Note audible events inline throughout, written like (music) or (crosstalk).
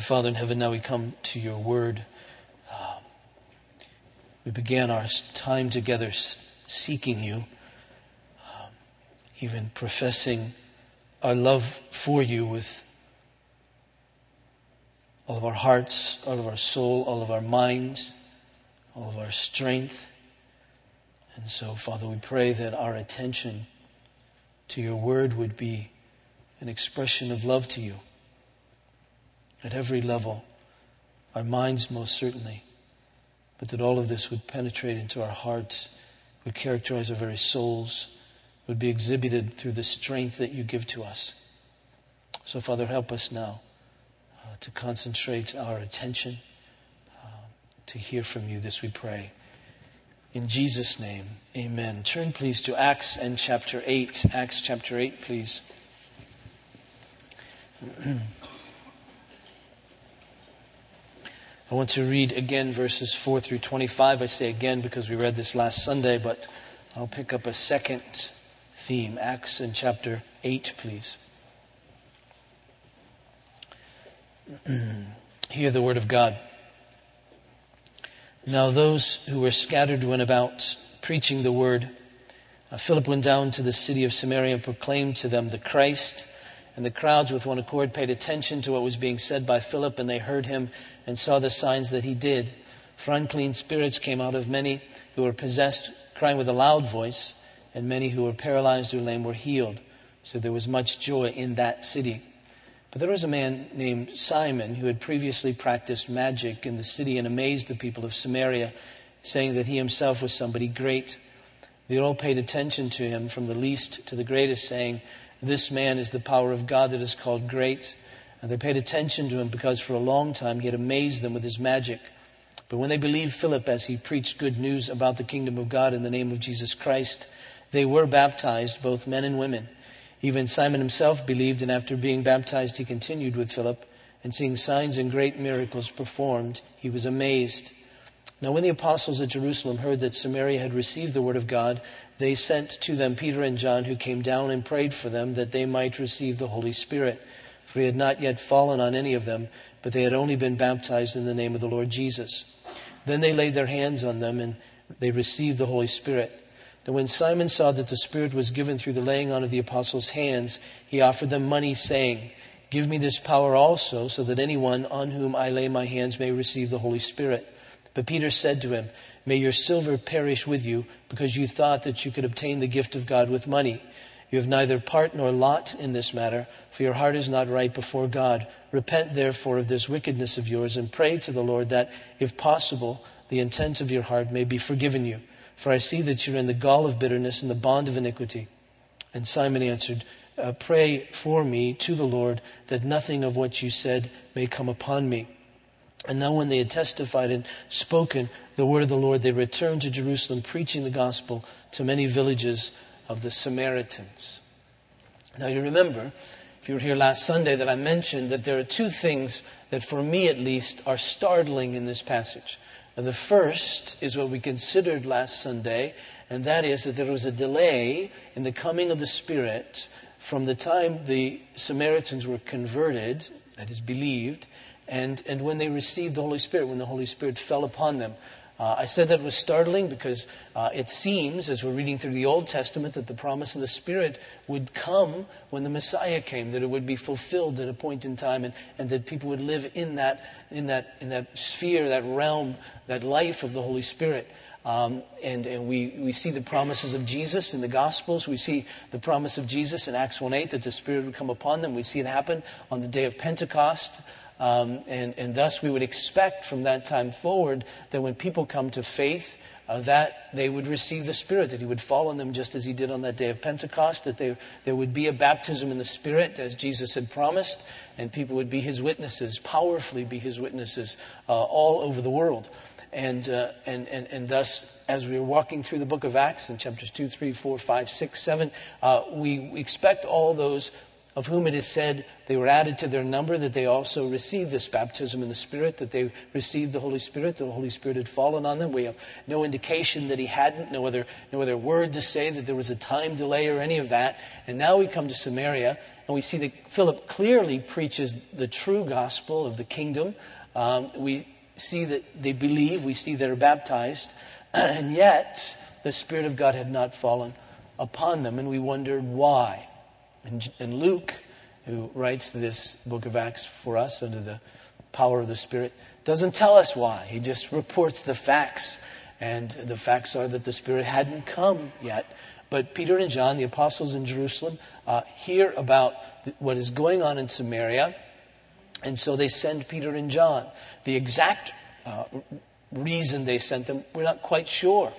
Father in heaven, now we come to your word. Uh, we began our time together seeking you, uh, even professing our love for you with all of our hearts, all of our soul, all of our minds, all of our strength. And so, Father, we pray that our attention to your word would be an expression of love to you at every level, our minds most certainly, but that all of this would penetrate into our hearts, would characterize our very souls, would be exhibited through the strength that you give to us. So, Father, help us now uh, to concentrate our attention, uh, to hear from you. This we pray. In Jesus' name, amen. Turn, please, to Acts and chapter 8. Acts chapter 8, please. (clears throat) I want to read again verses 4 through 25. I say again because we read this last Sunday, but I'll pick up a second theme. Acts in chapter 8, please. (clears throat) Hear the word of God. Now, those who were scattered went about preaching the word. Uh, Philip went down to the city of Samaria and proclaimed to them the Christ. And the crowds, with one accord, paid attention to what was being said by Philip, and they heard him and saw the signs that he did. For unclean spirits came out of many who were possessed, crying with a loud voice, and many who were paralyzed or lame were healed. So there was much joy in that city. But there was a man named Simon who had previously practiced magic in the city and amazed the people of Samaria, saying that he himself was somebody great. They all paid attention to him, from the least to the greatest, saying, this man is the power of God that is called great. And they paid attention to him because for a long time he had amazed them with his magic. But when they believed Philip as he preached good news about the kingdom of God in the name of Jesus Christ, they were baptized, both men and women. Even Simon himself believed, and after being baptized, he continued with Philip. And seeing signs and great miracles performed, he was amazed. Now, when the apostles at Jerusalem heard that Samaria had received the word of God, they sent to them Peter and John, who came down and prayed for them that they might receive the Holy Spirit. For he had not yet fallen on any of them, but they had only been baptized in the name of the Lord Jesus. Then they laid their hands on them, and they received the Holy Spirit. And when Simon saw that the Spirit was given through the laying on of the apostles' hands, he offered them money, saying, Give me this power also, so that anyone on whom I lay my hands may receive the Holy Spirit. But Peter said to him, May your silver perish with you, because you thought that you could obtain the gift of God with money. You have neither part nor lot in this matter, for your heart is not right before God. Repent therefore of this wickedness of yours, and pray to the Lord that, if possible, the intent of your heart may be forgiven you. For I see that you're in the gall of bitterness and the bond of iniquity. And Simon answered, uh, Pray for me to the Lord that nothing of what you said may come upon me. And now, when they had testified and spoken the word of the Lord, they returned to Jerusalem, preaching the gospel to many villages of the Samaritans. Now, you remember, if you were here last Sunday, that I mentioned that there are two things that, for me at least, are startling in this passage. The first is what we considered last Sunday, and that is that there was a delay in the coming of the Spirit from the time the Samaritans were converted, that is, believed, and, and when they received the Holy Spirit, when the Holy Spirit fell upon them. Uh, I said that was startling because uh, it seems, as we're reading through the Old Testament, that the promise of the Spirit would come when the Messiah came, that it would be fulfilled at a point in time, and, and that people would live in that, in, that, in that sphere, that realm, that life of the Holy Spirit. Um, and, and we, we see the promises of Jesus in the Gospels. We see the promise of Jesus in Acts 1 8 that the Spirit would come upon them. We see it happen on the day of Pentecost. Um, and, and thus, we would expect from that time forward that when people come to faith, uh, that they would receive the Spirit, that He would fall on them just as He did on that day of Pentecost, that they, there would be a baptism in the Spirit as Jesus had promised, and people would be His witnesses, powerfully be His witnesses uh, all over the world. And, uh, and, and, and thus, as we are walking through the book of Acts in chapters 2, 3, 4, 5, 6, 7, uh, we expect all those of whom it is said they were added to their number, that they also received this baptism in the Spirit, that they received the Holy Spirit, the Holy Spirit had fallen on them. We have no indication that he hadn't, no other, no other word to say that there was a time delay or any of that. And now we come to Samaria, and we see that Philip clearly preaches the true gospel of the kingdom. Um, we see that they believe, we see they're baptized, (clears throat) and yet the Spirit of God had not fallen upon them, and we wondered why. And, and Luke, who writes this book of Acts for us under the power of the Spirit, doesn't tell us why. He just reports the facts. And the facts are that the Spirit hadn't come yet. But Peter and John, the apostles in Jerusalem, uh, hear about what is going on in Samaria. And so they send Peter and John. The exact uh, reason they sent them, we're not quite sure.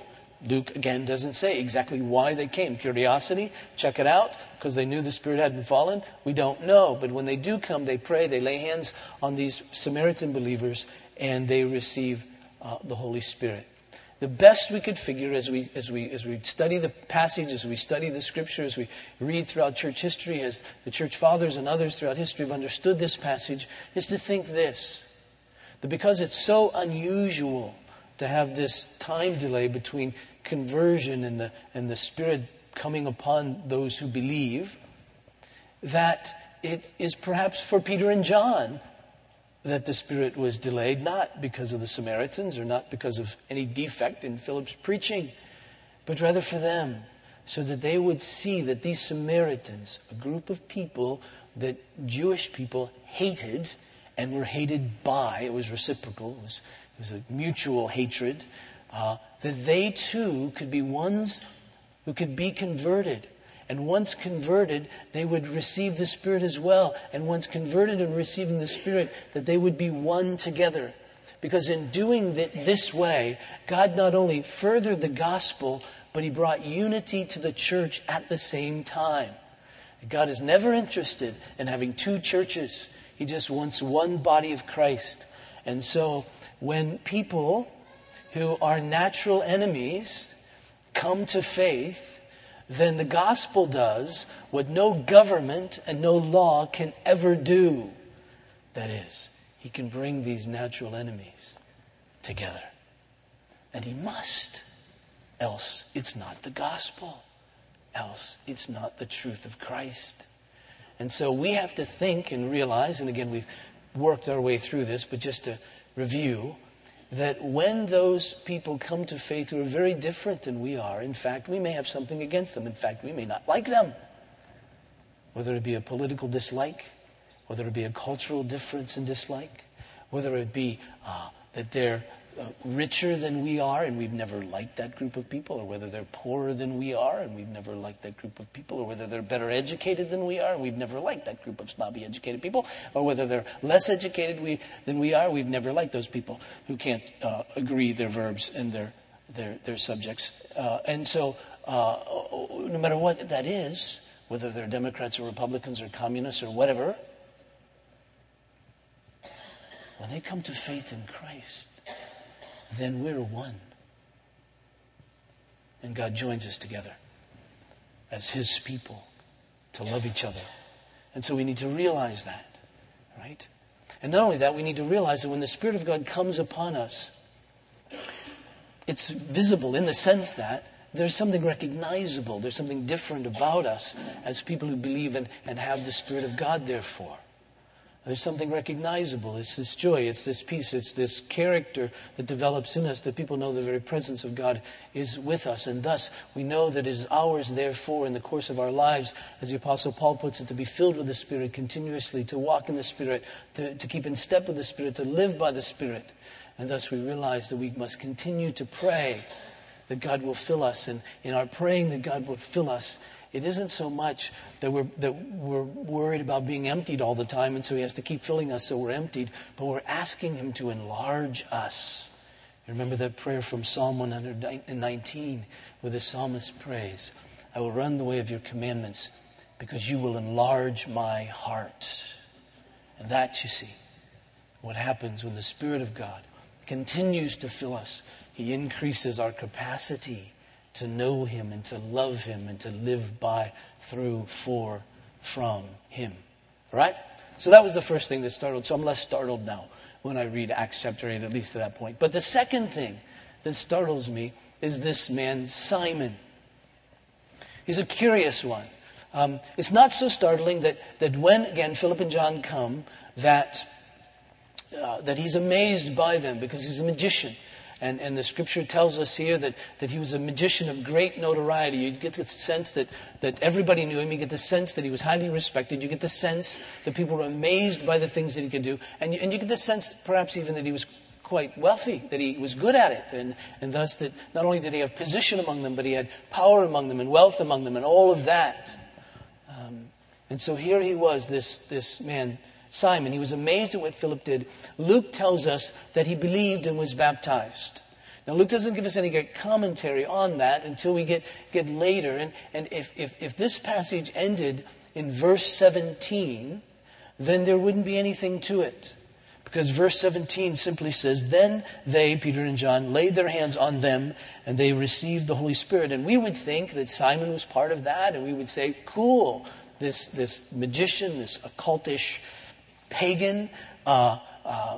Luke again doesn't say exactly why they came. Curiosity, check it out, because they knew the Spirit hadn't fallen. We don't know. But when they do come, they pray, they lay hands on these Samaritan believers, and they receive uh, the Holy Spirit. The best we could figure as we, as, we, as we study the passage, as we study the scripture, as we read throughout church history, as the church fathers and others throughout history have understood this passage, is to think this that because it's so unusual to have this time delay between conversion and the, and the Spirit coming upon those who believe, that it is perhaps for Peter and John that the Spirit was delayed, not because of the Samaritans or not because of any defect in Philip's preaching, but rather for them, so that they would see that these Samaritans, a group of people that Jewish people hated and were hated by, it was reciprocal, it was it was a mutual hatred, uh, that they too could be ones who could be converted. And once converted, they would receive the Spirit as well. And once converted and receiving the Spirit, that they would be one together. Because in doing it this way, God not only furthered the gospel, but He brought unity to the church at the same time. God is never interested in having two churches, He just wants one body of Christ. And so when people who are natural enemies come to faith, then the gospel does what no government and no law can ever do. That is, he can bring these natural enemies together. And he must, else it's not the gospel, else it's not the truth of Christ. And so we have to think and realize, and again, we've worked our way through this, but just to review that when those people come to faith who are very different than we are, in fact, we may have something against them. In fact, we may not like them. Whether it be a political dislike, whether it be a cultural difference and dislike, whether it be uh, that they're richer than we are and we've never liked that group of people, or whether they're poorer than we are and we've never liked that group of people, or whether they're better educated than we are and we've never liked that group of snobby educated people, or whether they're less educated we, than we are, we've never liked those people who can't uh, agree their verbs and their, their, their subjects. Uh, and so, uh, no matter what that is, whether they're Democrats or Republicans or communists or whatever, when they come to faith in Christ, then we're one. And God joins us together as His people to love each other. And so we need to realize that, right? And not only that, we need to realize that when the Spirit of God comes upon us, it's visible in the sense that there's something recognizable, there's something different about us as people who believe and, and have the Spirit of God, therefore. There's something recognizable. It's this joy, it's this peace, it's this character that develops in us that people know the very presence of God is with us. And thus, we know that it is ours, therefore, in the course of our lives, as the Apostle Paul puts it, to be filled with the Spirit continuously, to walk in the Spirit, to, to keep in step with the Spirit, to live by the Spirit. And thus, we realize that we must continue to pray that God will fill us. And in our praying that God will fill us, it isn't so much that we're, that we're worried about being emptied all the time, and so He has to keep filling us so we're emptied, but we're asking Him to enlarge us. Remember that prayer from Psalm 119, where the psalmist prays, I will run the way of your commandments because you will enlarge my heart. And that, you see, what happens when the Spirit of God continues to fill us. He increases our capacity to know Him and to love Him and to live by, through, for from him. Right? So that was the first thing that startled. So I'm less startled now when I read Acts chapter 8, at least to that point. But the second thing that startles me is this man, Simon. He's a curious one. Um, it's not so startling that, that when, again, Philip and John come, that, uh, that he's amazed by them because he's a magician. And, and the scripture tells us here that, that he was a magician of great notoriety. You get the sense that, that everybody knew him. You get the sense that he was highly respected. You get the sense that people were amazed by the things that he could do. And you, and you get the sense, perhaps even, that he was quite wealthy, that he was good at it. And, and thus, that not only did he have position among them, but he had power among them and wealth among them and all of that. Um, and so here he was, this, this man Simon. He was amazed at what Philip did. Luke tells us that he believed and was baptized. Now, Luke doesn't give us any great commentary on that until we get, get later. And, and if, if, if this passage ended in verse 17, then there wouldn't be anything to it. Because verse 17 simply says, Then they, Peter and John, laid their hands on them and they received the Holy Spirit. And we would think that Simon was part of that, and we would say, Cool, this, this magician, this occultish pagan, uh, uh,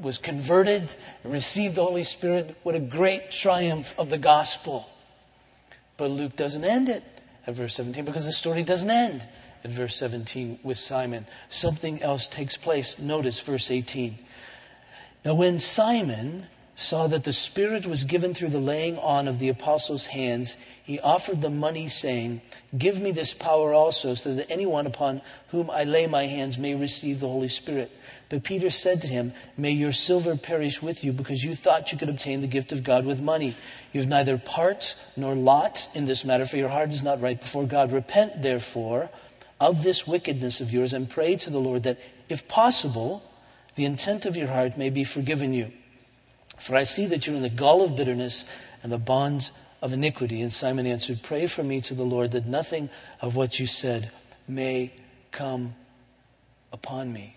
was converted, received the Holy Spirit. What a great triumph of the gospel. But Luke doesn't end it at verse 17 because the story doesn't end at verse 17 with Simon. Something else takes place. Notice verse 18. Now, when Simon saw that the Spirit was given through the laying on of the apostles' hands, he offered them money, saying, Give me this power also, so that anyone upon whom I lay my hands may receive the Holy Spirit. But Peter said to him, May your silver perish with you, because you thought you could obtain the gift of God with money. You have neither part nor lot in this matter, for your heart is not right before God. Repent, therefore, of this wickedness of yours, and pray to the Lord that, if possible, the intent of your heart may be forgiven you. For I see that you're in the gall of bitterness and the bonds of iniquity. And Simon answered, Pray for me to the Lord that nothing of what you said may come upon me.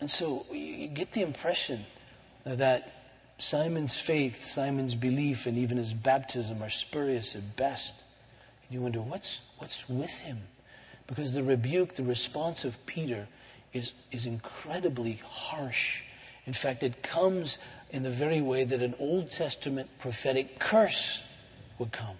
And so you get the impression that Simon's faith, Simon's belief, and even his baptism are spurious at best. And you wonder, what's, what's with him? Because the rebuke, the response of Peter is, is incredibly harsh. In fact, it comes in the very way that an Old Testament prophetic curse would come.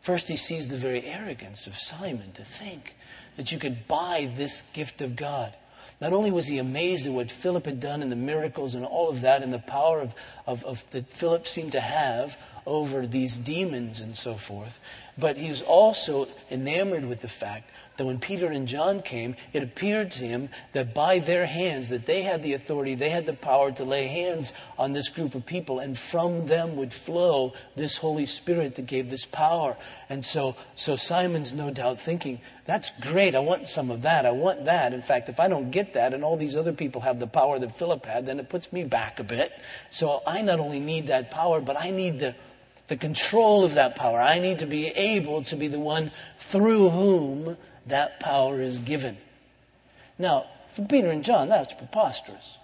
First, he sees the very arrogance of Simon to think that you could buy this gift of God. Not only was he amazed at what Philip had done and the miracles and all of that and the power of, of, of that Philip seemed to have over these demons and so forth, but he was also enamored with the fact that when Peter and John came, it appeared to him that by their hands, that they had the authority, they had the power to lay hands on this group of people, and from them would flow this Holy Spirit that gave this power. And so, so Simon's no doubt thinking, that's great, I want some of that, I want that. In fact, if I don't get that, and all these other people have the power that Philip had, then it puts me back a bit. So I not only need that power, but I need the the control of that power. I need to be able to be the one through whom that power is given. Now, for Peter and John, that's preposterous.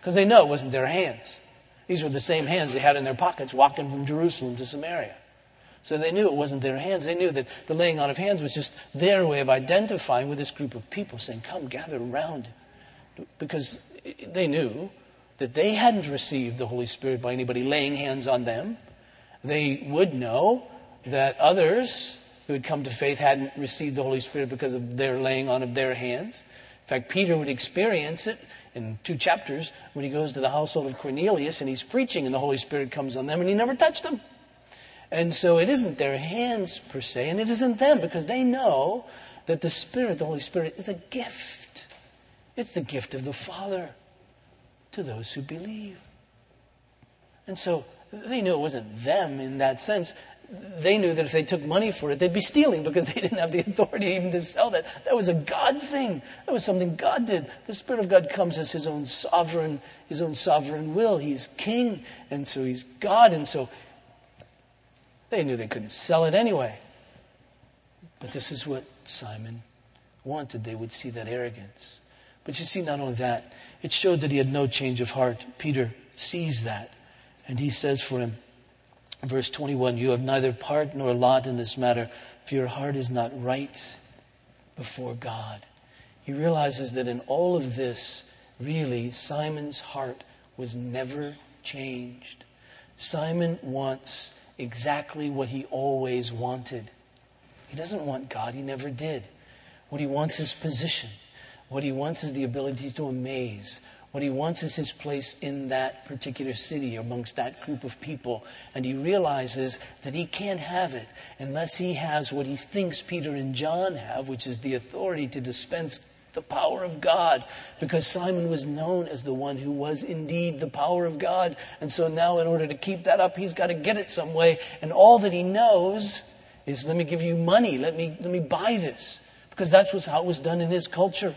Because they know it wasn't their hands. These were the same hands they had in their pockets walking from Jerusalem to Samaria. So they knew it wasn't their hands. They knew that the laying on of hands was just their way of identifying with this group of people, saying, Come, gather around. Because they knew that they hadn't received the Holy Spirit by anybody laying hands on them. They would know that others who had come to faith hadn't received the Holy Spirit because of their laying on of their hands. In fact, Peter would experience it in two chapters when he goes to the household of Cornelius and he's preaching and the Holy Spirit comes on them and he never touched them. And so it isn't their hands per se, and it isn't them because they know that the Spirit, the Holy Spirit, is a gift. It's the gift of the Father to those who believe. And so they knew it wasn't them in that sense they knew that if they took money for it, they'd be stealing because they didn't have the authority even to sell that. That was a God thing. That was something God did. The Spirit of God comes as His own sovereign, His own sovereign will. He's King, and so He's God, and so they knew they couldn't sell it anyway. But this is what Simon wanted. They would see that arrogance. But you see, not only that, it showed that he had no change of heart. Peter sees that, and he says for him, Verse 21 You have neither part nor lot in this matter, for your heart is not right before God. He realizes that in all of this, really, Simon's heart was never changed. Simon wants exactly what he always wanted. He doesn't want God, he never did. What he wants is position. What he wants is the ability to amaze. What he wants is his place in that particular city amongst that group of people. And he realizes that he can't have it unless he has what he thinks Peter and John have, which is the authority to dispense the power of God, because Simon was known as the one who was indeed the power of God. And so now, in order to keep that up, he's got to get it some way. And all that he knows is let me give you money, let me, let me buy this. Because that's was how it was done in his culture.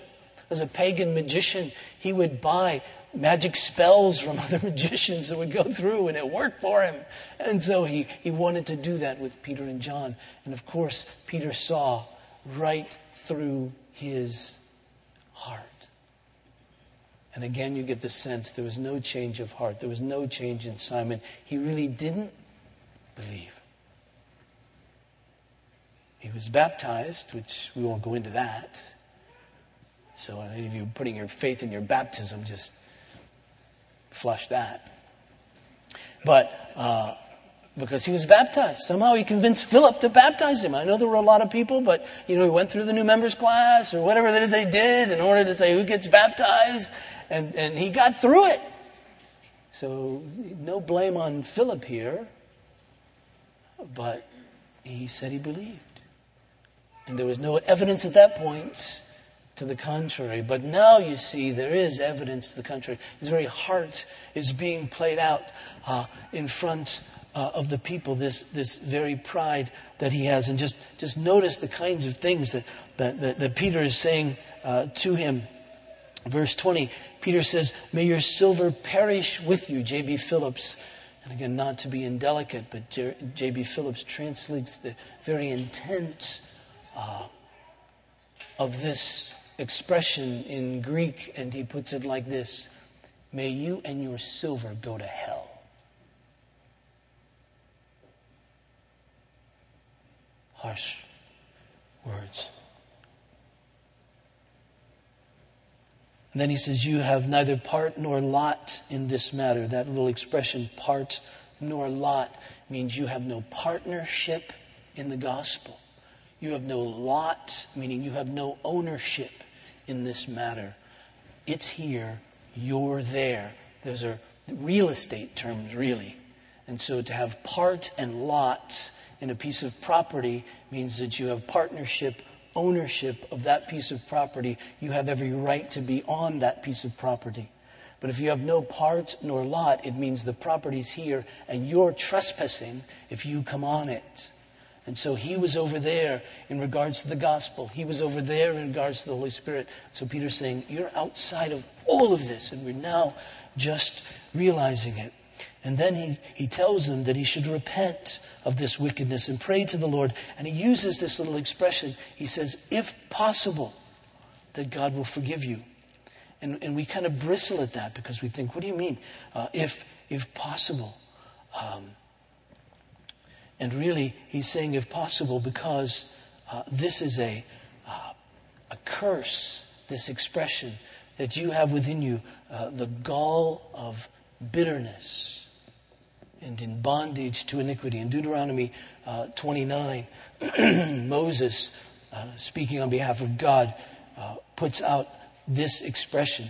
As a pagan magician, he would buy magic spells from (laughs) other magicians that would go through, and it worked for him. And so he, he wanted to do that with Peter and John. And of course, Peter saw right through his heart. And again, you get the sense there was no change of heart. There was no change in Simon. He really didn't believe. He was baptized, which we won't go into that. So, any of you putting your faith in your baptism, just flush that. But uh, because he was baptized. Somehow he convinced Philip to baptize him. I know there were a lot of people, but you know, he went through the new members class or whatever it is they did in order to say who gets baptized, and, and he got through it. So no blame on Philip here, but he said he believed. And there was no evidence at that point to the contrary. But now you see there is evidence to the contrary. His very heart is being played out uh, in front uh, of the people, this, this very pride that he has. And just, just notice the kinds of things that, that, that, that Peter is saying uh, to him. Verse 20, Peter says, May your silver perish with you, J.B. Phillips. And again, not to be indelicate, but J.B. Phillips translates the very intent uh, of this expression in Greek, and he puts it like this May you and your silver go to hell. harsh words. And then he says, You have neither part nor lot in this matter. That little expression, part nor lot, means you have no partnership in the gospel. You have no lot, meaning you have no ownership in this matter. It's here, you're there. Those are real estate terms, really. And so to have part and lot in a piece of property means that you have partnership, ownership of that piece of property. You have every right to be on that piece of property. But if you have no part nor lot, it means the property's here and you're trespassing if you come on it. And so he was over there in regards to the gospel. He was over there in regards to the Holy Spirit. So Peter's saying, You're outside of all of this, and we're now just realizing it. And then he, he tells them that he should repent of this wickedness and pray to the Lord. And he uses this little expression. He says, if possible, that God will forgive you. And, and we kind of bristle at that because we think, what do you mean? Uh, if, if possible. Um, and really, he's saying, if possible, because uh, this is a, uh, a curse, this expression that you have within you, uh, the gall of bitterness and in bondage to iniquity. In Deuteronomy uh, 29, (clears throat) Moses, uh, speaking on behalf of God, uh, puts out this expression.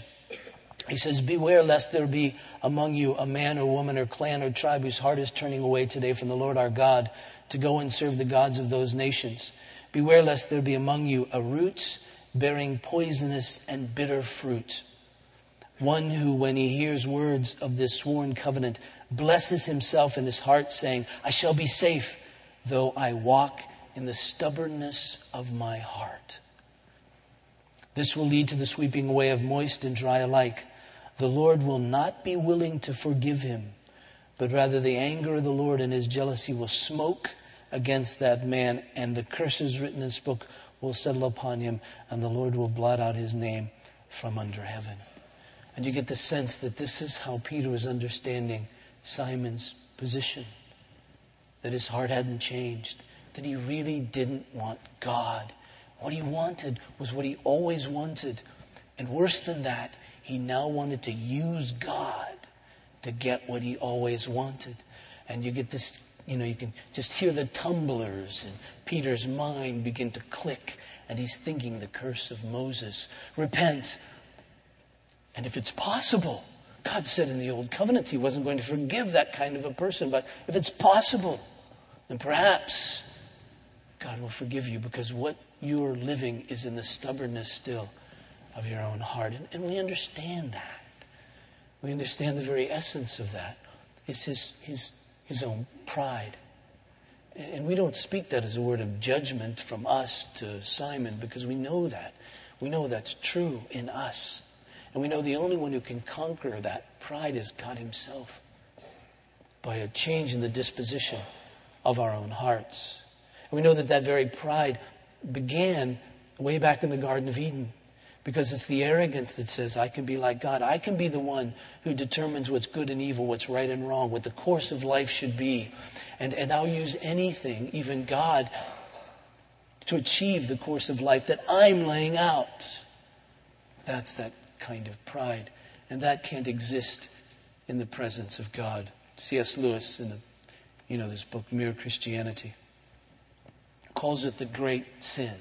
He says, Beware lest there be among you a man or woman or clan or tribe whose heart is turning away today from the Lord our God to go and serve the gods of those nations. Beware lest there be among you a root bearing poisonous and bitter fruit. One who, when he hears words of this sworn covenant, blesses himself in his heart, saying, I shall be safe, though I walk in the stubbornness of my heart. This will lead to the sweeping away of moist and dry alike. The Lord will not be willing to forgive him, but rather the anger of the Lord and his jealousy will smoke against that man, and the curses written in this book will settle upon him, and the Lord will blot out his name from under heaven. And you get the sense that this is how Peter was understanding Simon's position, that his heart hadn't changed, that he really didn't want God. What he wanted was what he always wanted. And worse than that, he now wanted to use God to get what he always wanted. And you get this, you know, you can just hear the tumblers in Peter's mind begin to click. And he's thinking the curse of Moses. Repent. And if it's possible, God said in the Old Covenant he wasn't going to forgive that kind of a person. But if it's possible, then perhaps God will forgive you because what you're living is in the stubbornness still of your own heart. And, and we understand that. We understand the very essence of that. It's his, his, his own pride. And we don't speak that as a word of judgment from us to Simon because we know that. We know that's true in us. And we know the only one who can conquer that pride is God Himself by a change in the disposition of our own hearts. And we know that that very pride began way back in the Garden of Eden because it's the arrogance that says, I can be like God. I can be the one who determines what's good and evil, what's right and wrong, what the course of life should be. And, and I'll use anything, even God, to achieve the course of life that I'm laying out. That's that kind of pride. And that can't exist in the presence of God. C.S. Lewis, in the, you know this book, Mere Christianity, calls it the great sin.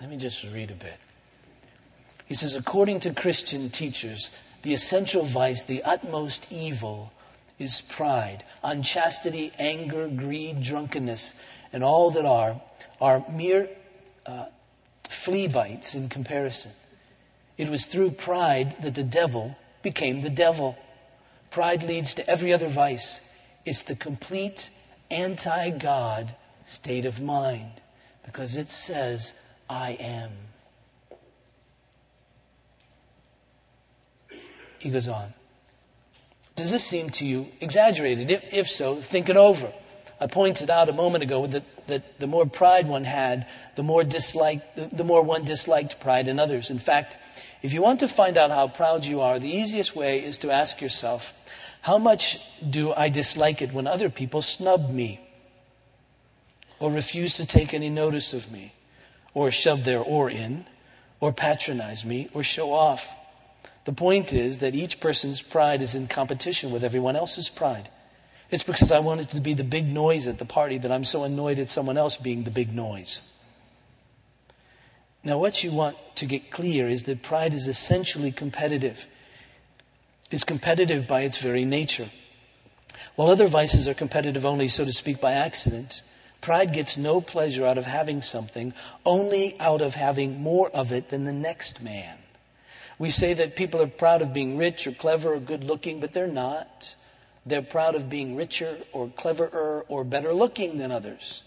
Let me just read a bit. He says, according to Christian teachers, the essential vice, the utmost evil, is pride. Unchastity, anger, greed, drunkenness, and all that are, are mere uh, flea bites in comparison. It was through pride that the devil became the devil. Pride leads to every other vice. It's the complete anti God state of mind because it says, I am. He goes on. Does this seem to you exaggerated? If, if so, think it over. I pointed out a moment ago that, that the more pride one had, the more disliked, the, the more one disliked pride in others. In fact, if you want to find out how proud you are, the easiest way is to ask yourself, how much do I dislike it when other people snub me? Or refuse to take any notice of me? Or shove their oar in? Or patronize me? Or show off? The point is that each person's pride is in competition with everyone else's pride. It's because I wanted to be the big noise at the party that I'm so annoyed at someone else being the big noise. Now, what you want to get clear is that pride is essentially competitive. It's competitive by its very nature. While other vices are competitive only, so to speak, by accident, pride gets no pleasure out of having something, only out of having more of it than the next man. We say that people are proud of being rich or clever or good looking, but they're not. They're proud of being richer or cleverer or better looking than others.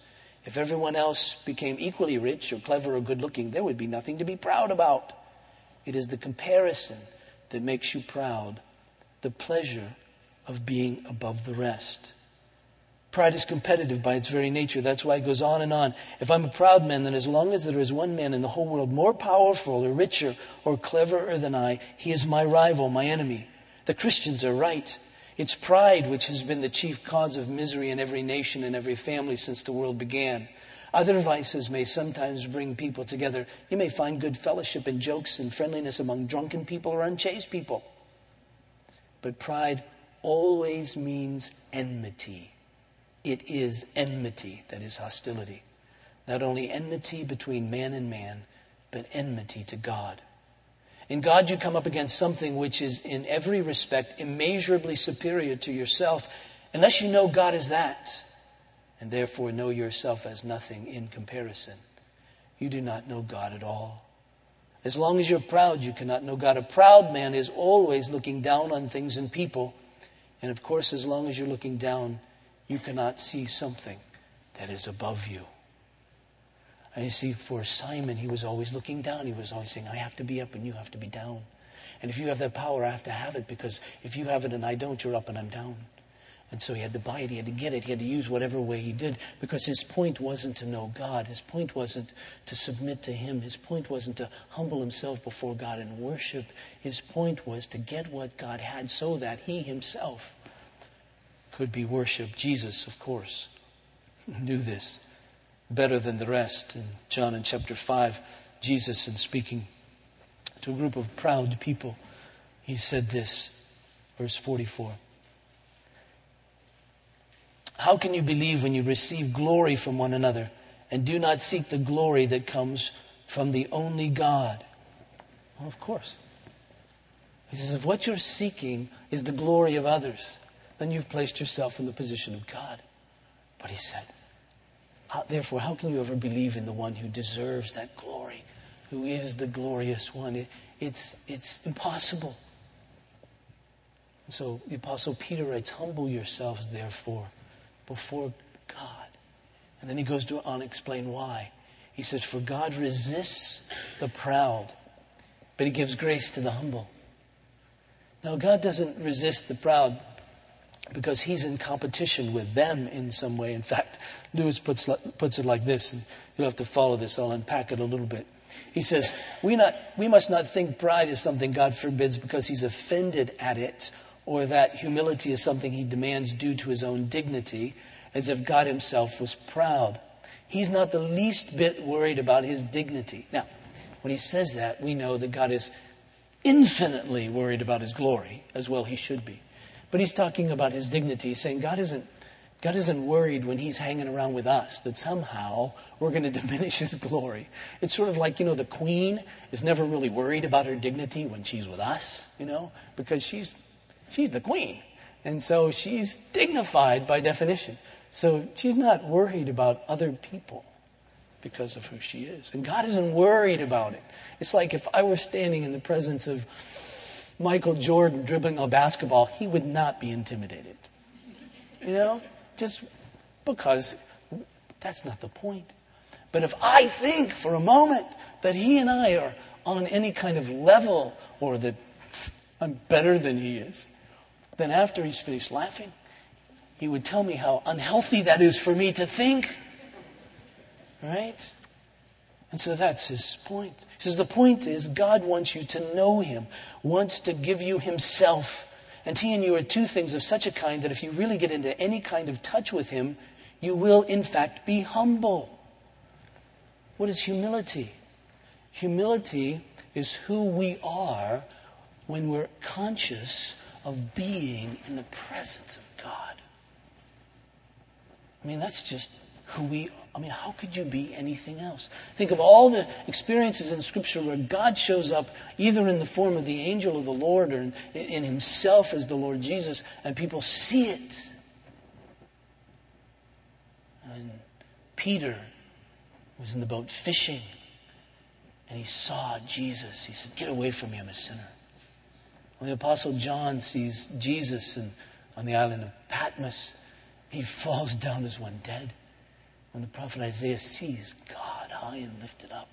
If everyone else became equally rich or clever or good looking, there would be nothing to be proud about. It is the comparison that makes you proud, the pleasure of being above the rest. Pride is competitive by its very nature. That's why it goes on and on. If I'm a proud man, then as long as there is one man in the whole world more powerful or richer or cleverer than I, he is my rival, my enemy. The Christians are right. It's pride which has been the chief cause of misery in every nation and every family since the world began. Other vices may sometimes bring people together. You may find good fellowship and jokes and friendliness among drunken people or unchaste people. But pride always means enmity. It is enmity that is hostility. Not only enmity between man and man, but enmity to God. In God, you come up against something which is, in every respect, immeasurably superior to yourself, unless you know God is that, and therefore know yourself as nothing in comparison. You do not know God at all. As long as you're proud, you cannot know God. A proud man is always looking down on things and people. And of course, as long as you're looking down, you cannot see something that is above you. And you see, for Simon, he was always looking down. He was always saying, I have to be up and you have to be down. And if you have that power, I have to have it because if you have it and I don't, you're up and I'm down. And so he had to buy it, he had to get it, he had to use whatever way he did because his point wasn't to know God. His point wasn't to submit to him. His point wasn't to humble himself before God and worship. His point was to get what God had so that he himself could be worshiped. Jesus, of course, knew this. better than the rest. In John in chapter 5, Jesus, in speaking to a group of proud people, he said this, verse 44. How can you believe when you receive glory from one another and do not seek the glory that comes from the only God? Well, of course. He says, if what you're seeking is the glory of others, then you've placed yourself in the position of God. But he said, therefore, how can you ever believe in the one who deserves that glory, who is the glorious one? It, it's, it's impossible. And so the Apostle Peter writes, Humble yourselves, therefore, before God. And then he goes on to explain why. He says, For God resists the proud, but he gives grace to the humble. Now, God doesn't resist the proud because he's in competition with them in some way. In fact, Lewis puts, puts it like this, and you'll have to follow this. I'll unpack it a little bit. He says, we, not, we must not think pride is something God forbids because he's offended at it, or that humility is something he demands due to his own dignity, as if God himself was proud. He's not the least bit worried about his dignity. Now, when he says that, we know that God is infinitely worried about his glory, as well he should be. But he's talking about his dignity, saying God isn't, God isn't worried when he's hanging around with us that somehow we're going (laughs) to diminish his glory. It's sort of like, you know, the queen is never really worried about her dignity when she's with us, you know, because she's, she's the queen. And so she's dignified by definition. So she's not worried about other people because of who she is. And God isn't worried about it. It's like if I were standing in the presence of Michael Jordan dribbling a basketball, he would not be intimidated. You know? Just because that's not the point. But if I think for a moment that he and I are on any kind of level or that I'm better than he is, then after he's finished laughing, he would tell me how unhealthy that is for me to think. Right? And so that's his point. He says the point is God wants you to know him, wants to give you himself. And he and you are two things of such a kind that if you really get into any kind of touch with him, you will in fact be humble. What is humility? Humility is who we are when we're conscious of being in the presence of God. I mean, that's just who we I mean, how could you be anything else? Think of all the experiences in Scripture where God shows up either in the form of the angel of the Lord or in, in Himself as the Lord Jesus, and people see it. And Peter was in the boat fishing, and he saw Jesus. He said, Get away from me, I'm a sinner. When the Apostle John sees Jesus in, on the island of Patmos, he (laughs) falls down as one dead. When the prophet Isaiah sees God high and lifted up,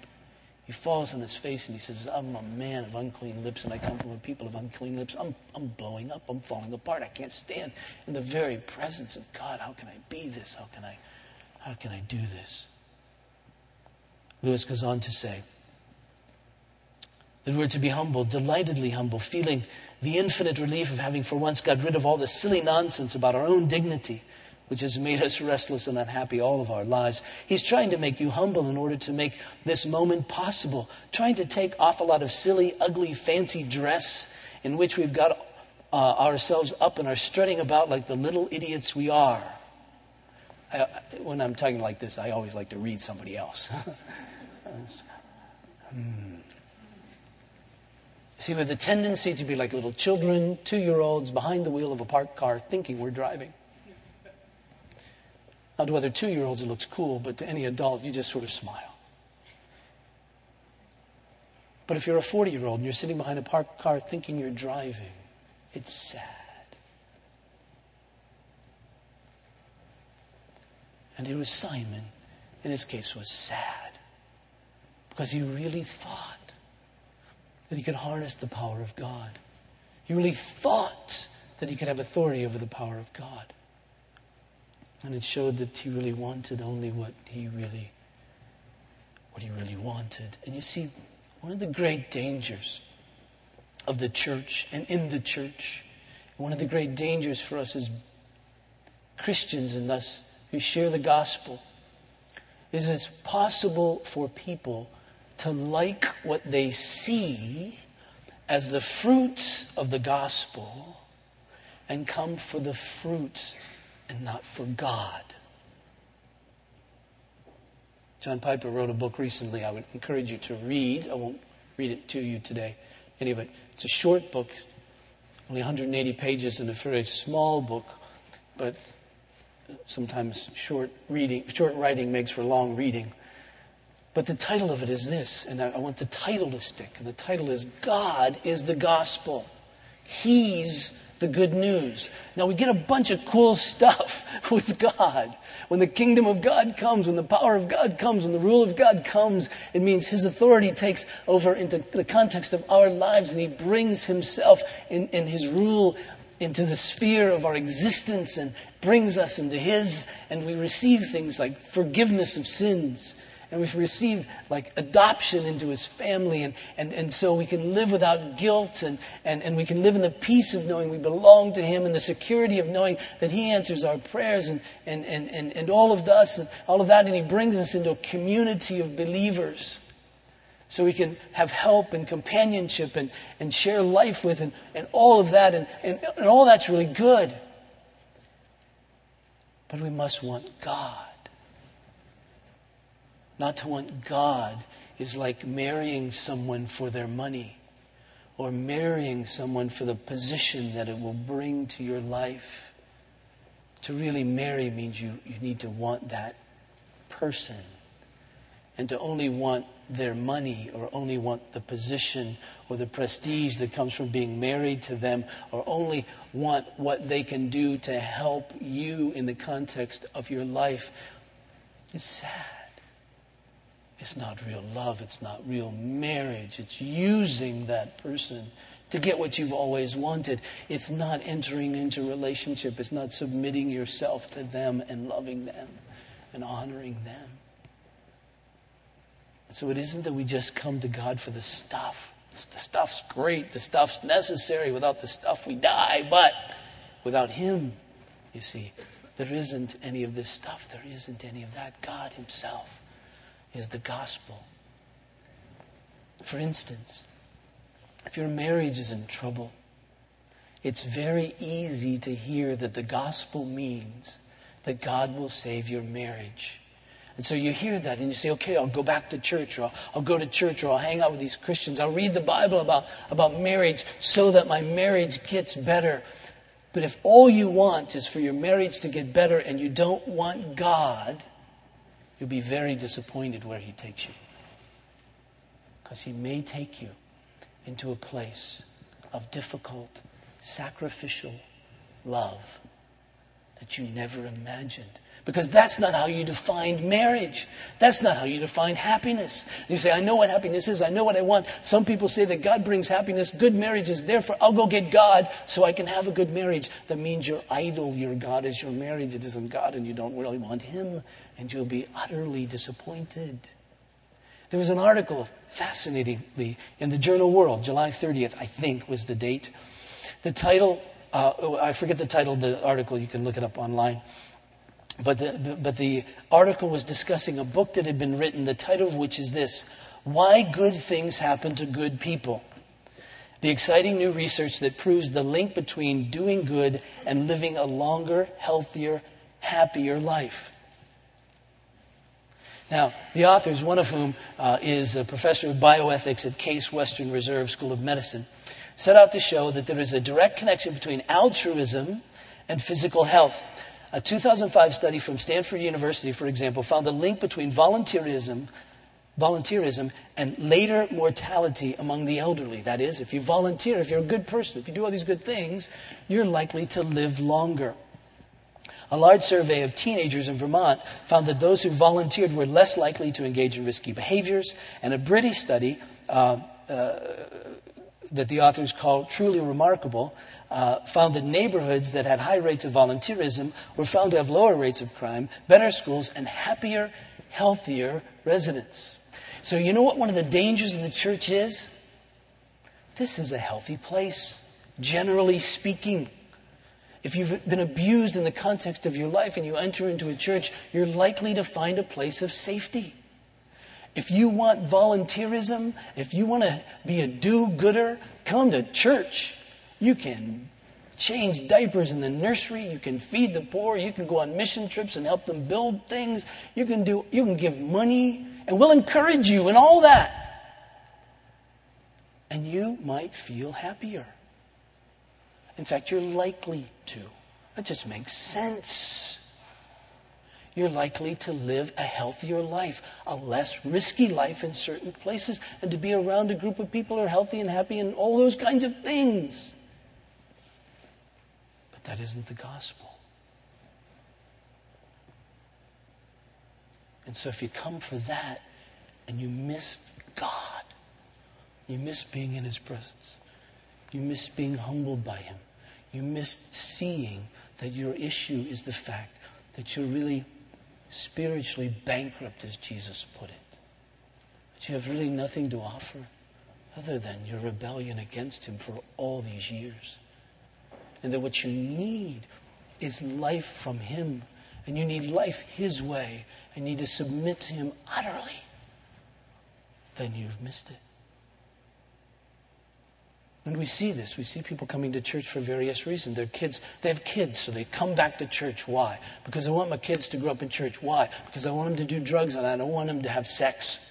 he falls on his face and he says, I'm a man of unclean lips and I come from a people of unclean lips. I'm, I'm blowing up. I'm falling apart. I can't stand in the very presence of God. How can I be this? How can I, how can I do this? Lewis goes on to say that we're to be humble, delightedly humble, feeling the infinite relief of having for once got rid of all the silly nonsense about our own dignity which has made us restless and unhappy all of our lives. He's trying to make you humble in order to make this moment possible, trying to take off a lot of silly, ugly, fancy dress in which we've got uh, ourselves up and are strutting about like the little idiots we are. I, when I'm talking like this, I always like to read somebody else. (laughs) hmm. See, we have the tendency to be like little children, two year olds behind the wheel of a parked car thinking we're driving. Now, to other two year olds, it looks cool, but to any adult, you just sort of smile. But if you're a 40 year old and you're sitting behind a parked car thinking you're driving, it's sad. And it was Simon, in his case, was sad because he really thought that he could harness the power of God. He really thought that he could have authority over the power of God. And it showed that he really wanted only what he really what he really wanted. And you see, one of the great dangers of the church and in the church, one of the great dangers for us as Christians and thus who share the gospel, is it's possible for people to like what they see as the fruits of the gospel and come for the fruit and not for God. John Piper wrote a book recently I would encourage you to read. I won't read it to you today. Anyway, it's a short book, only 180 pages, and a very small book, but sometimes short reading, short writing makes for long reading. But the title of it is this, and I want the title to stick. And the title is God is the Gospel. He's the good news. Now we get a bunch of cool stuff (laughs) with God. When the kingdom of God comes, when the power of God comes, when the rule of God comes, it means His authority takes over into the context of our lives and He brings Himself in, in His rule into the sphere of our existence and brings us into His, and we receive things like forgiveness of sins and we've received like adoption into his family and, and, and so we can live without guilt and, and, and we can live in the peace of knowing we belong to him and the security of knowing that he answers our prayers and, and, and, and, and all of us and all of that and he brings us into a community of believers. So we can have help and companionship and, and share life with and, and all of that and, and, and all that's really good. But we must want god not to want God is like marrying someone for their money or marrying someone for the position that it will bring to your life. To really marry means you, you need to want that person. And to only want their money or only want the position or the prestige that comes from being married to them or only want what they can do to help you in the context of your life is sad. It's not real love. It's not real marriage. It's using that person to get what you've always wanted. It's not entering into relationship. It's not submitting yourself to them and loving them and honoring them. And so it isn't that we just come to God for the stuff. The stuff's great. The stuff's necessary. Without the stuff, we die. But without Him, you see, there isn't any of this stuff. There isn't any of that. God Himself is the gospel. For instance, if your marriage is in trouble, it's very easy to hear that the gospel means that God will save your marriage. And so you hear that and you say, okay, I'll go back to church or I'll, I'll, go to church or I'll hang out with these Christians. I'll read the Bible about, about marriage so that my marriage gets better. But if all you want is for your marriage to get better and you don't want God, You'll be very disappointed where He takes you. Because He may take you into a place of difficult, sacrificial love that you never imagined. Because that's not how you defined marriage. That's not how you defined happiness. You say, I know what happiness is. I know what I want. Some people say that God brings happiness. Good marriage is therefore I'll go get God so I can have a good marriage. That means your idol, your God is your marriage. It isn't God and you don't really want Him and you'll be utterly disappointed. There was an article, fascinatingly, in the journal World, July 30th, I think was the date. The title, uh, I forget the title of the article, you can look it up online. But the, but the article was discussing a book that had been written, the title of which is this Why Good Things Happen to Good People. The exciting new research that proves the link between doing good and living a longer, healthier, happier life. Now, the authors, one of whom uh, is a professor of bioethics at Case Western Reserve School of Medicine, set out to show that there is a direct connection between altruism and physical health. A 2005 study from Stanford University, for example, found a link between volunteerism, volunteerism and later mortality among the elderly. That is, if you volunteer, if you're a good person, if you do all these good things, you're likely to live longer. A large survey of teenagers in Vermont found that those who volunteered were less likely to engage in risky behaviors, and a British study uh, uh, that the authors call truly remarkable uh, found that neighborhoods that had high rates of volunteerism were found to have lower rates of crime, better schools, and happier, healthier residents. So, you know what one of the dangers of the church is? This is a healthy place, generally speaking. If you've been abused in the context of your life and you enter into a church, you're likely to find a place of safety. If you want volunteerism, if you want to be a do gooder, come to church. You can change diapers in the nursery, you can feed the poor, you can go on mission trips and help them build things, you can do you can give money, and we'll encourage you in all that. And you might feel happier. In fact, you're likely to. That just makes sense. You're likely to live a healthier life, a less risky life in certain places, and to be around a group of people who are healthy and happy and all those kinds of things. But that isn't the gospel. And so if you come for that and you miss God, you miss being in His presence, you miss being humbled by Him, you miss seeing that your issue is the fact that you're really spiritually bankrupt, as Jesus put it. That you have really nothing to offer other than your rebellion against Him for all these years. And that what you need is life from Him. And you need life His way. And you need to submit to Him utterly. Then you've missed it. And we see this. We see people coming to church for various reasons. Their kids, they have kids, so they come back to church. Why? Because I want my kids to grow up in church. Why? Because I want them to do drugs and I don't want them to have sex.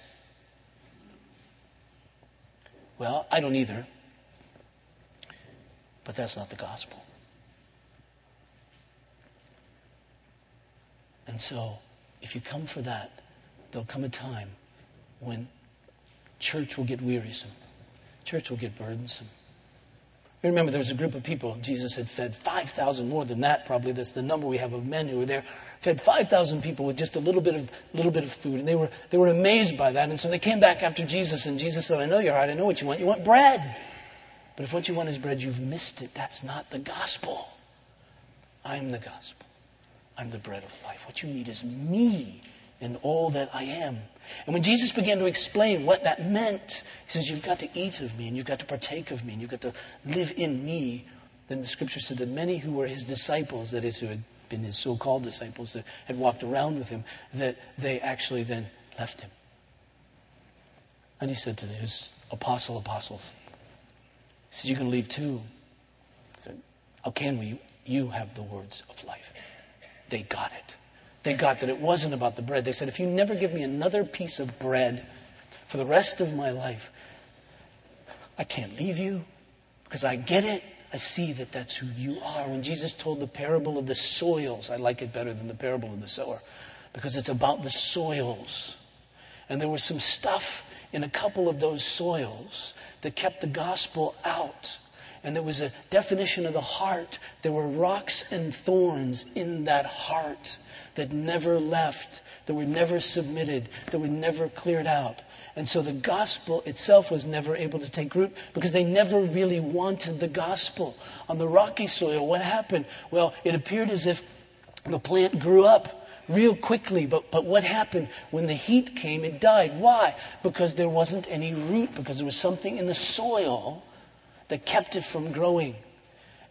Well, I don't either. But that's not the gospel. And so, if you come for that, there'll come a time when church will get wearisome, church will get burdensome. Remember, there was a group of people Jesus had fed 5,000, more than that probably. That's the number we have of men who were there. Fed 5,000 people with just a little bit of, little bit of food. And they were, they were amazed by that. And so they came back after Jesus. And Jesus said, I know your heart. I know what you want. You want bread. But if what you want is bread, you've missed it. That's not the gospel. I'm the gospel. I'm the bread of life. What you need is me and all that I am. And when Jesus began to explain what that meant, he says, You've got to eat of me, and you've got to partake of me, and you've got to live in me. Then the scripture said that many who were his disciples, that is, who had been his so called disciples, that had walked around with him, that they actually then left him. And he said to his apostle apostles, He said, You can leave too. He said, How can we? You have the words of life. They got it. They got that it wasn't about the bread. They said, if you never give me another piece of bread for the rest of my life, I can't leave you because I get it. I see that that's who you are. When Jesus told the parable of the soils, I like it better than the parable of the sower because it's about the soils. And there was some stuff in a couple of those soils that kept the gospel out. And there was a definition of the heart. There were rocks and thorns in that heart that never left, that were never submitted, that were never cleared out. And so the gospel itself was never able to take root because they never really wanted the gospel. On the rocky soil, what happened? Well, it appeared as if the plant grew up real quickly, but, but what happened? When the heat came, it died. Why? Because there wasn't any root, because there was something in the soil that kept it from growing.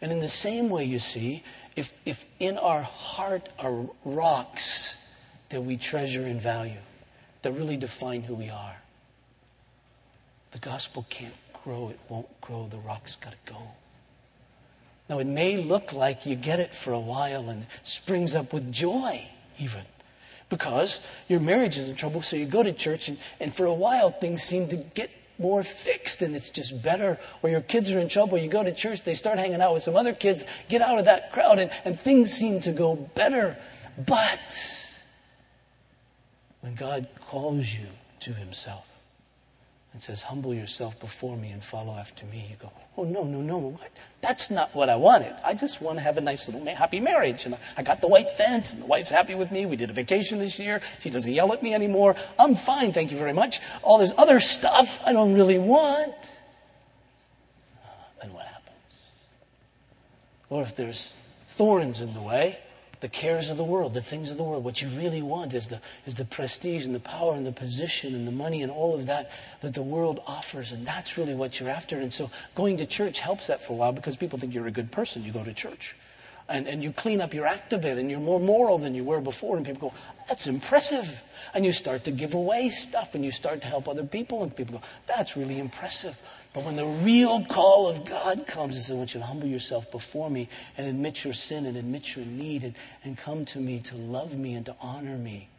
And in the same way, you see, if, if in our heart are rocks that we treasure and value, that really define who we are, the gospel can't grow, it won't grow, the rock's got to go. Now, it may look like you get it for a while and springs up with joy, even, because your marriage is in trouble, so you go to church, and, and for a while things seem to get more fixed and it's just better. Or your kids are in trouble, you go to church, they start hanging out with some other kids, get out of that crowd, and, and things seem to go better. But when God calls you to Himself, and says, Humble yourself before me and follow after me. You go, Oh, no, no, no. That's not what I wanted. I just want to have a nice little happy marriage. And I got the white fence, and the wife's happy with me. We did a vacation this year. She doesn't yell at me anymore. I'm fine, thank you very much. All this other stuff I don't really want. Uh, then what happens? Or if there's thorns in the way, the cares of the world, the things of the world. What you really want is the, is the prestige and the power and the position and the money and all of that that the world offers. And that's really what you're after. And so going to church helps that for a while because people think you're a good person. You go to church. and, and you clean up your act a bit and you're more moral than you were before. And people go, that's impressive. And you start to give away stuff and you start to help other people. And people go, that's really impressive. But when the real call of God comes, is I want you to humble yourself before me and admit your sin and admit your need and, and come to me to love me and to honor me.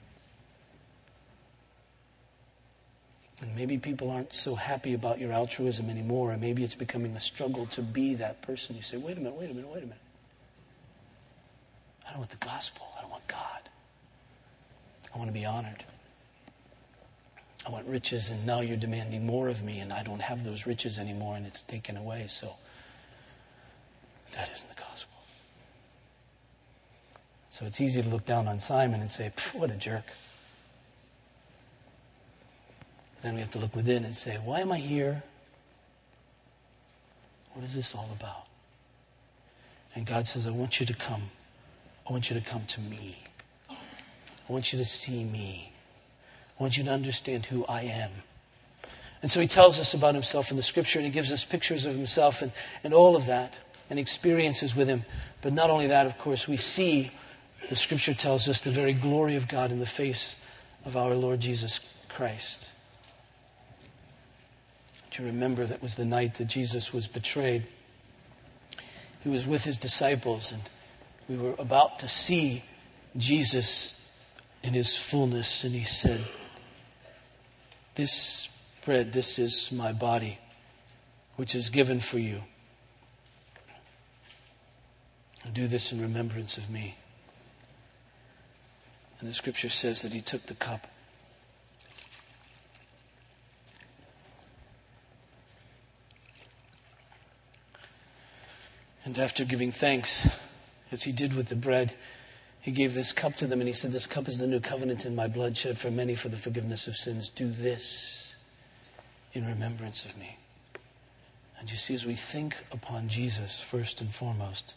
And maybe people aren't so happy about your altruism anymore, and maybe it's becoming a struggle to be that person. You say, wait a minute, wait a minute, wait a minute. I don't want the gospel. I don't want God. I want to be honored. I want riches, and now you're demanding more of me, and I don't have those riches anymore, and it's taken away. So that isn't the gospel. So it's easy to look down on Simon and say, what a jerk. Then we have to look within and say, why am I here? What is this all about? And God says, I want you to come. I want you to come to me. I want you to see me. I want you to understand who I am. And so he tells us about himself in the scripture and he gives us pictures of himself and, and all of that and experiences with him. But not only that, of course, we see, the scripture tells us, the very glory of God in the face of our Lord Jesus Christ. Do you remember that was the night that Jesus was betrayed? He was with his disciples and we were about to see Jesus in his fullness, and he said, This bread, this is my body, which is given for you. Do this in remembrance of me. And the scripture says that he took the cup. And after giving thanks, as he did with the bread, he gave this cup to them and he said, This cup is the new covenant in my blood shed for many for the forgiveness of sins. Do this in remembrance of me. And you see, as we think upon Jesus first and foremost,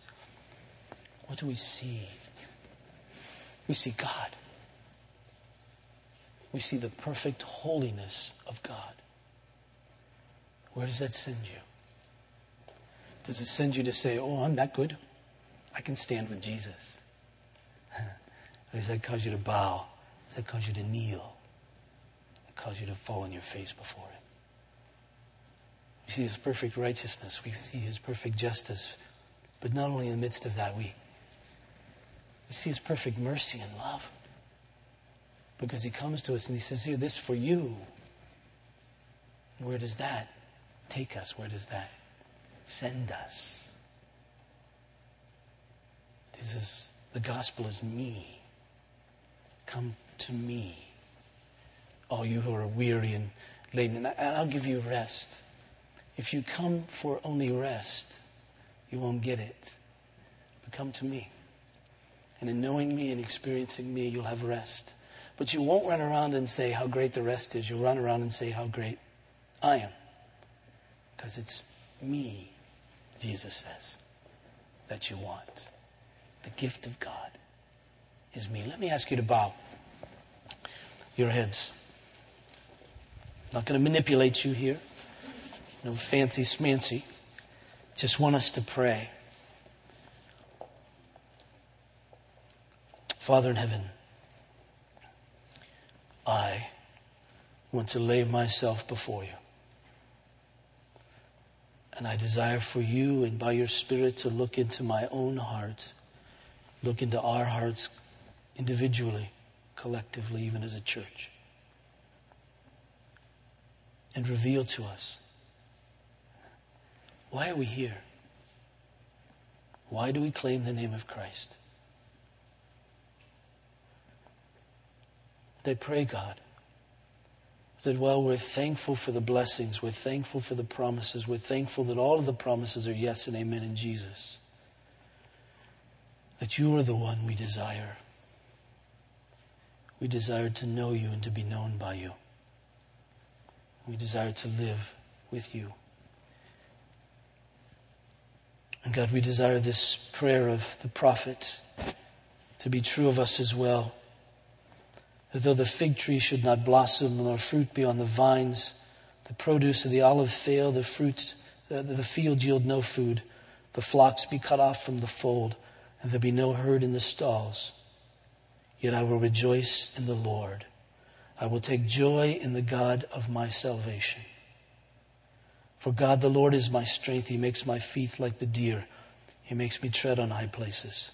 what do we see? We see God. We see the perfect holiness of God. Where does that send you? Does it send you to say, Oh, I'm that good? I can stand with Jesus. Or does that cause you to bow? He Does that cause you to kneel? It cause you to fall on your face before Him. We see His perfect righteousness. We see His perfect justice. But not only in the midst of that, we, we see His perfect mercy and love. Because He comes to us and He says, Here, this for you. Where does that take us? Where does that send us? This is the gospel is me. Come to me. All you who are weary and laden, and I'll give you rest. If you come for only rest, you won't get it. But come to me. And in knowing me and experiencing me, you'll have rest. But you won't run around and say how great the rest is. You'll run around and say how great I am. Because it's me, Jesus says, that you want. The gift of God is me. Let me ask you to bow your heads. I'm Not going to manipulate you here. No fancy smancy. Just want us to pray. Father in heaven, I want to lay myself before you. And I desire for you and by your Spirit to look into my own heart look into our hearts individually, collectively, even as a church, and reveal to us why are we here? Why do we claim the name of Christ? I pray, God, that while we're thankful for the blessings, we're thankful for the promises, we're thankful that all of the promises are yes and amen in Jesus that you are the one we desire. We desire to know you and to be known by you. We desire to live with you. And God, we desire this prayer of the prophet to be true of us as well. That though the fig tree should not blossom, nor fruit be on the vines, the produce of the olive fail, the fruit, the, the field yield no food, the flocks be cut off from the fold, and there be no herd in the stalls. Yet I will rejoice in the Lord. I will take joy in the God of my salvation. For God the Lord is my strength. He makes my feet like the deer. He makes me tread on high places.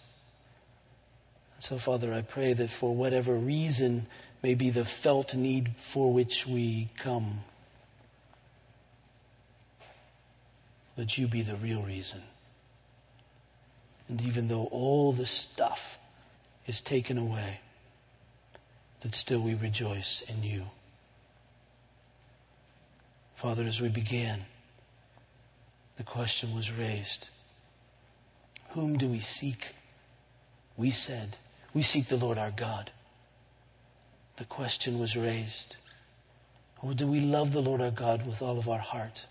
And so, Father, I pray that for whatever reason may be the felt need for which we come, that you be the real reason. And even though all the stuff is taken away, that still we rejoice in you. Father, as we began, the question was raised Whom do we seek? We said, We seek the Lord our God. The question was raised Or do we love the Lord our God with all of our heart?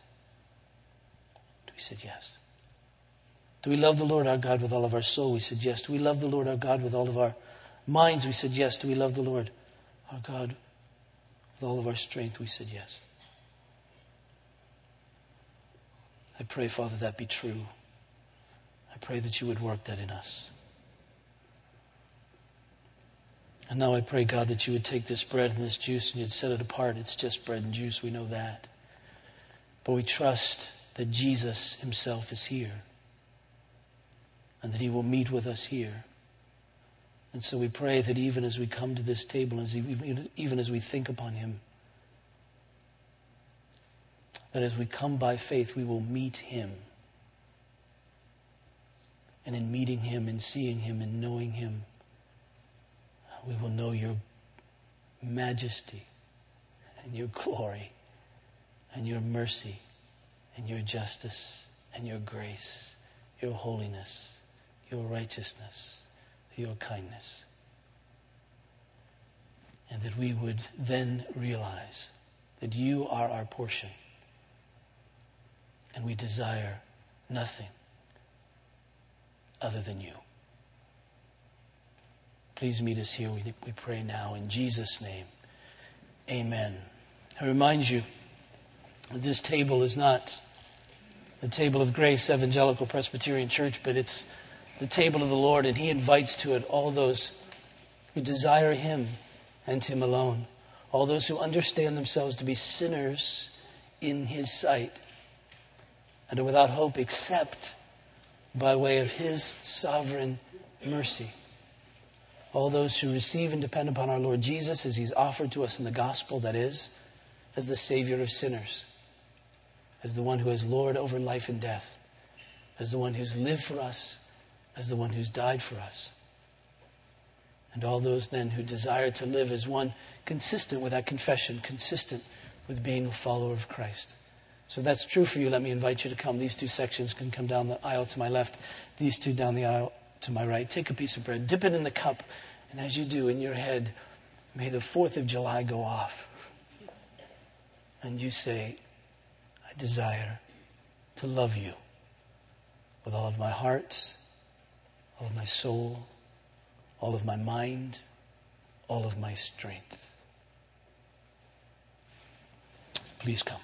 We said yes. Do we love the Lord our God with all of our soul? We said yes. Do we love the Lord our God with all of our minds? We said yes. Do we love the Lord our God with all of our strength? We said yes. I pray, Father, that be true. I pray that you would work that in us. And now I pray, God, that you would take this bread and this juice and you'd set it apart. It's just bread and juice, we know that. But we trust that Jesus himself is here and that He will meet with us here. And so we pray that even as we come to this table, as even, even as we think upon Him, that as we come by faith, we will meet Him. And in meeting Him in seeing Him in knowing Him, we will know your majesty and your glory and your mercy and your justice and your grace, your holiness your righteousness, your kindness. And that we would then realize that you are our portion. And we desire nothing other than you. Please meet us here, we, pray now. In Jesus' name, amen. I remind you that this table is not the table of grace evangelical presbyterian church but it's the table of the Lord, and He invites to it all those who desire Him and Him alone, all those who understand themselves to be sinners in His sight and are without hope except by way of His sovereign mercy. All those who receive and depend upon our Lord Jesus as He's offered to us in the gospel, that is, as the Savior of sinners, as the one who is Lord over life and death, as the one who's lived for us as the one who's died for us. And all those then who desire to live as one consistent with that confession, consistent with being a follower of Christ. So if that's true for you, let me invite you to come. These two sections can come down the aisle to my left, these two down the aisle to my right. Take a piece of bread, dip it in the cup, and as you do in your head, may the 4th of July go off. And you say, I desire to love you with all of my heart all of my soul, all of my mind, all of my strength. Please come.